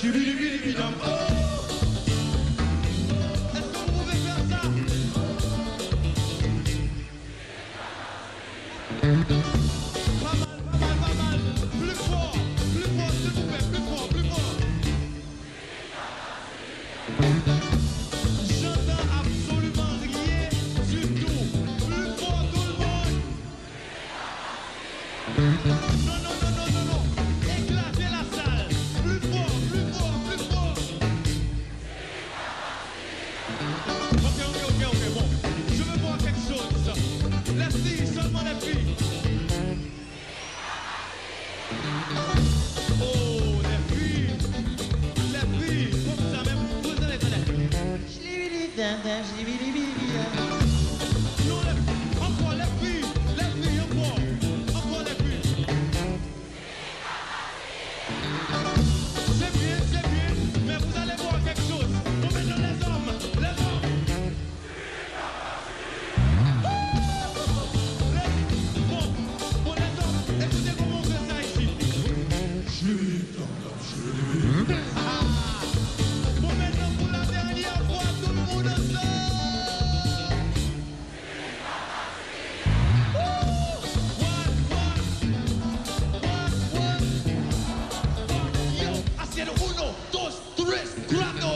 Şibiri biri bidam. Grab the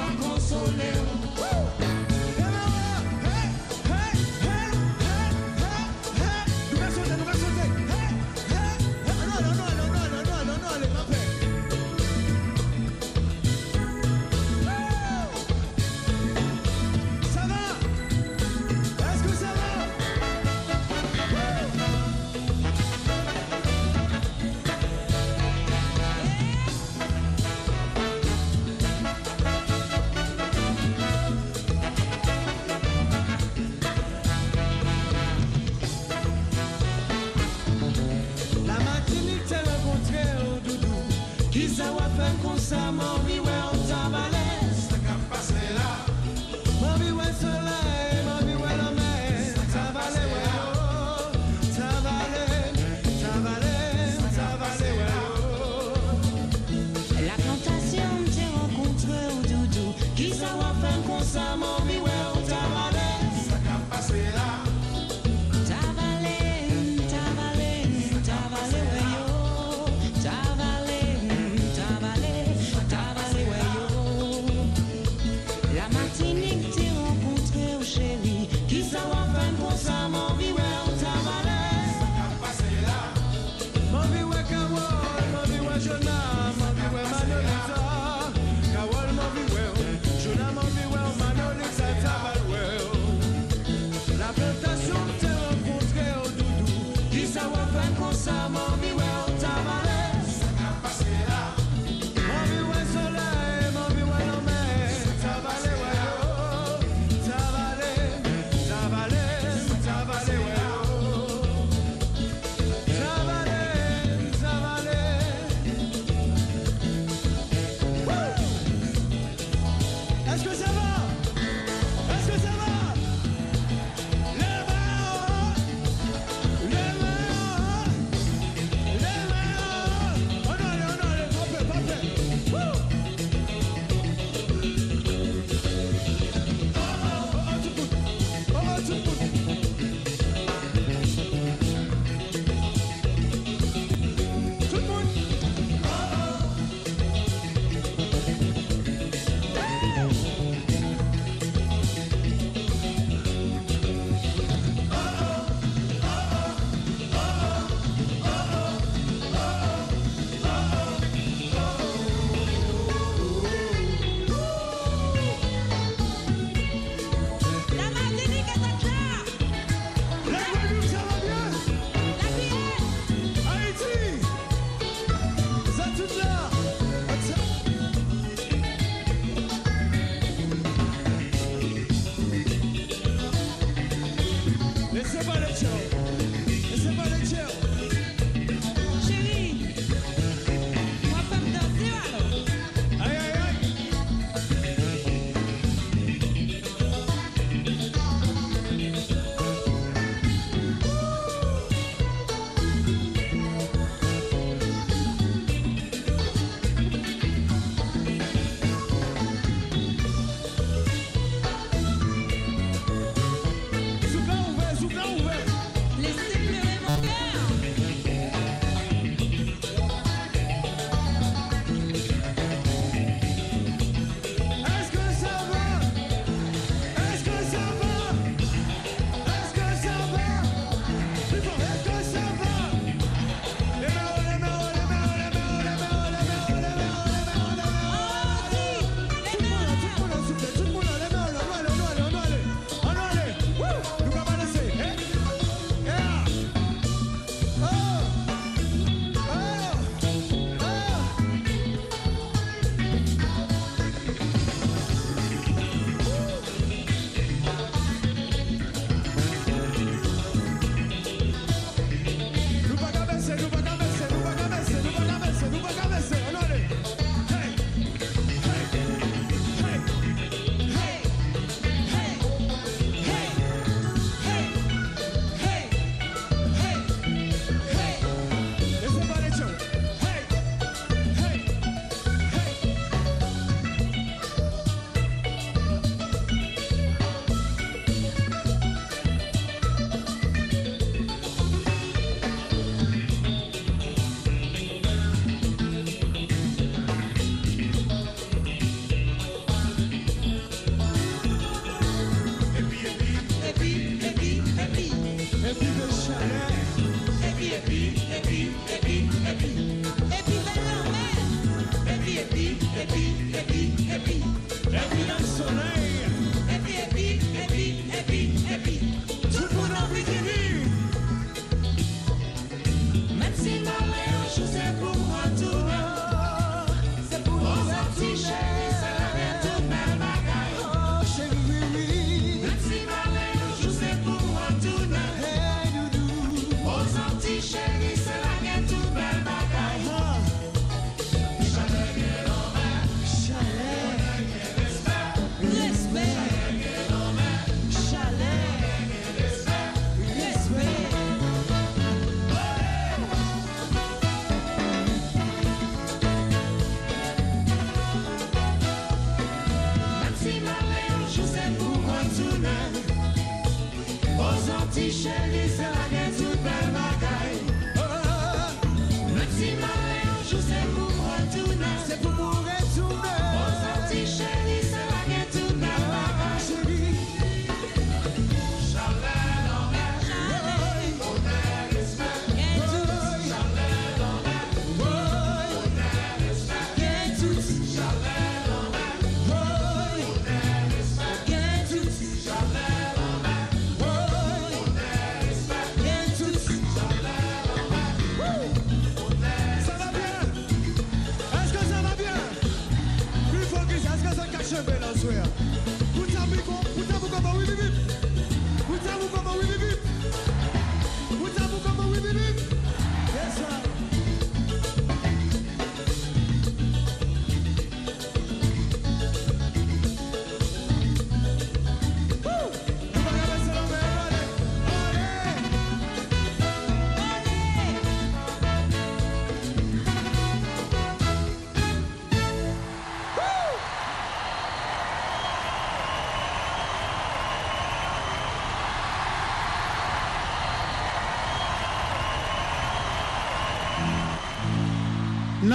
bajo soledad.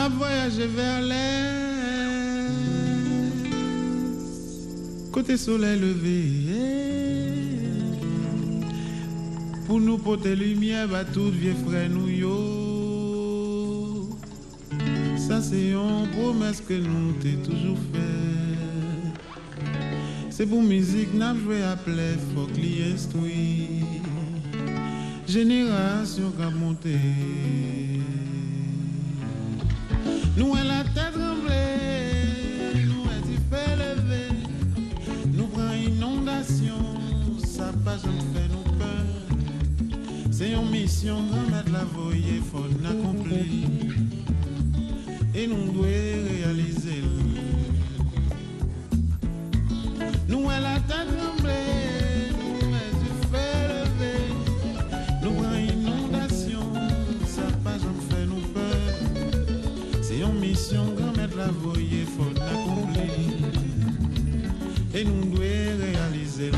N'a voyagé vers l'est, côté soleil levé, pour nous porter lumière, va tout vieux frère nous yo. Ça c'est une promesse que nous t'ai toujours fait. C'est pour musique n'a joué à plaire, faut que instruit. Génération qui a monté. Nous elle la tête tremblée, nous elle dit fait lever, nous prend inondation, ça pas jamais fait nous peur. C'est une mission, grand mettre la voyer, faut l'accomplir. Et nous devons réaliser. Nous elle la tête tremblée, voyer, faut l'accomplir. Et nous devons réaliser.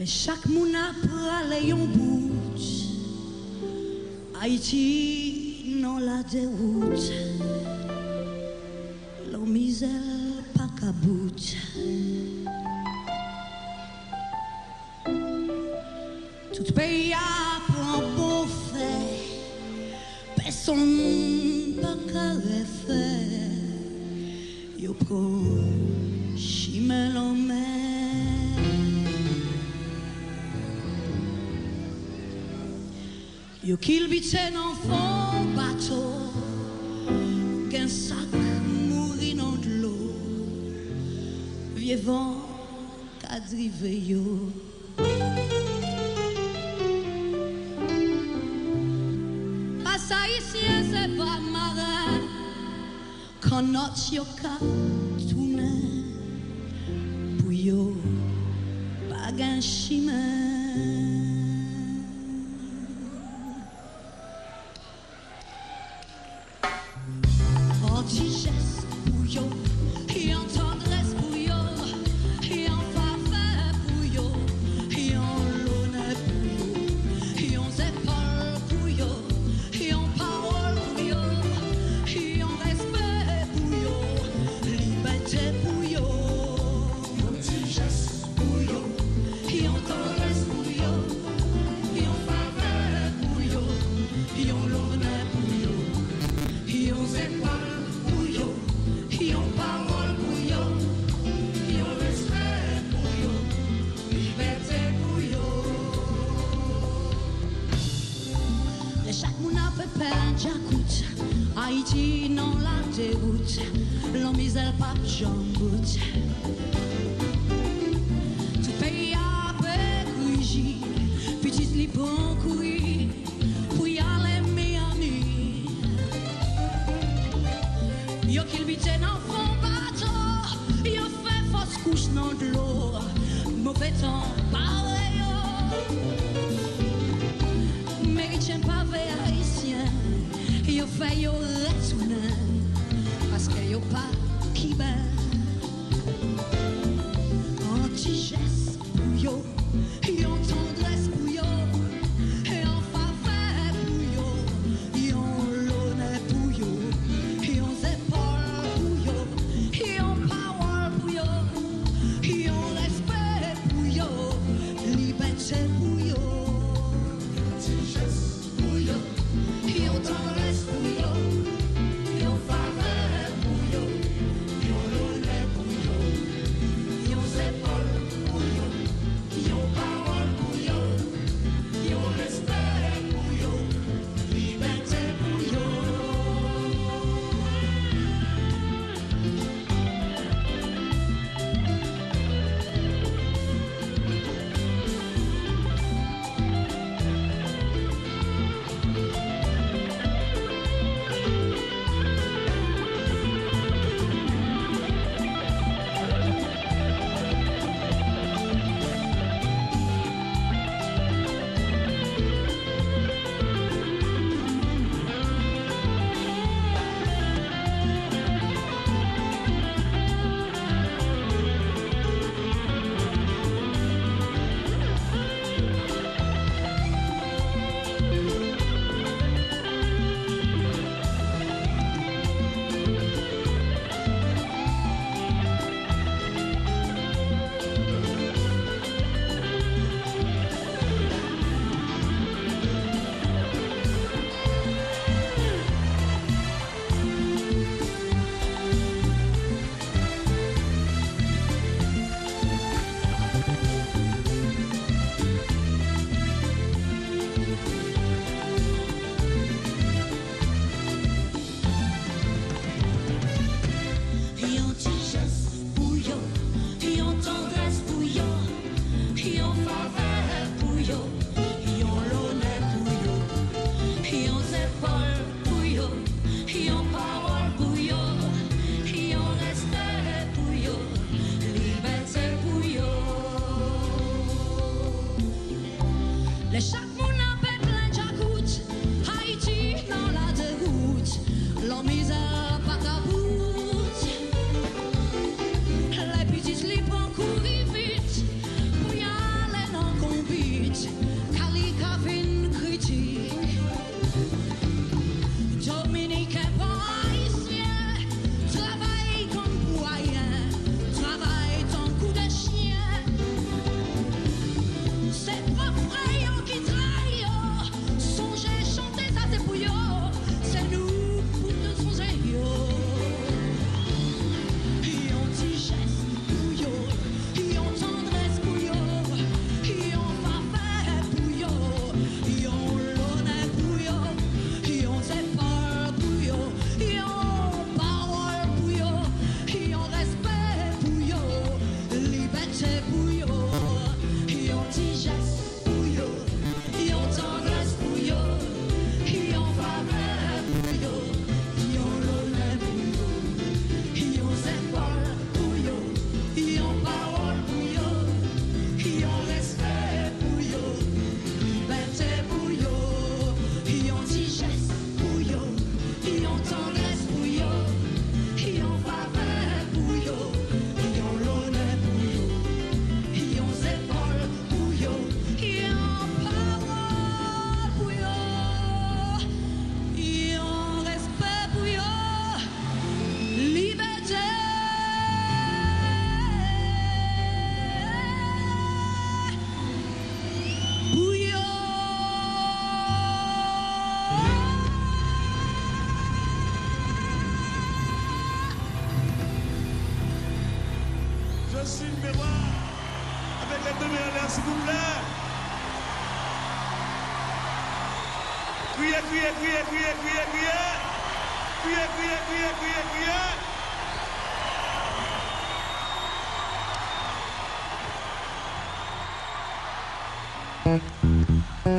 Mais chaque moun après yon bout, Haïti non la déroute, l'on misère pas caboute. Tout pays a pour bon fait, personne pas qu'à refaire, yo prend chimel en mer. Yo kilbitzen enfant bateau Qu'un sac mourin en l'eau Vivant kadrive yo. Asaïsien se pa mare Kanot yo ka tounen Pou yo bagan chimen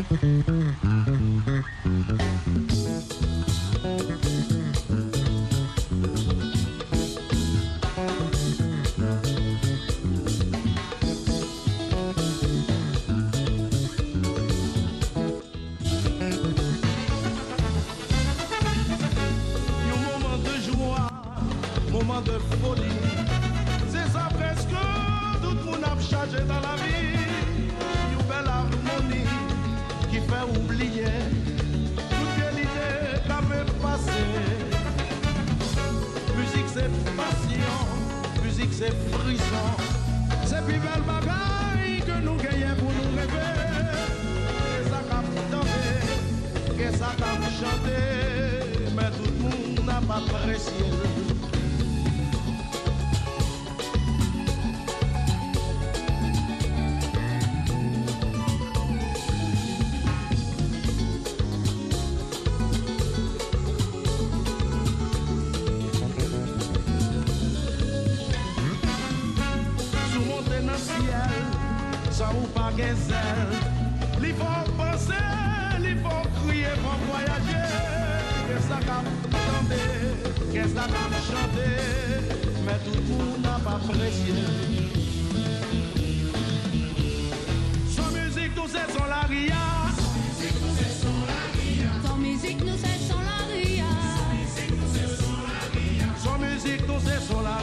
Mm-hmm. Toute idée t'as fait passer Musique c'est passion, musique c'est frisson. C'est plus belle bagaille que nous gagnons pour nous rêver. Et ça cap danser, et ça cap chanter. Mais tout le monde n'a pas apprécié Ils vont penser, ils vont crier, mon voyageur. Qu'est-ce qu'elle a entendu? Qu'est-ce qu'elle me chanter, Mais tout le monde n'a pas apprécié. Sans musique nous cessons la ria. Sans musique nous cessons la ria. Sans musique nous cessons la ria. Sans musique nous cessons la.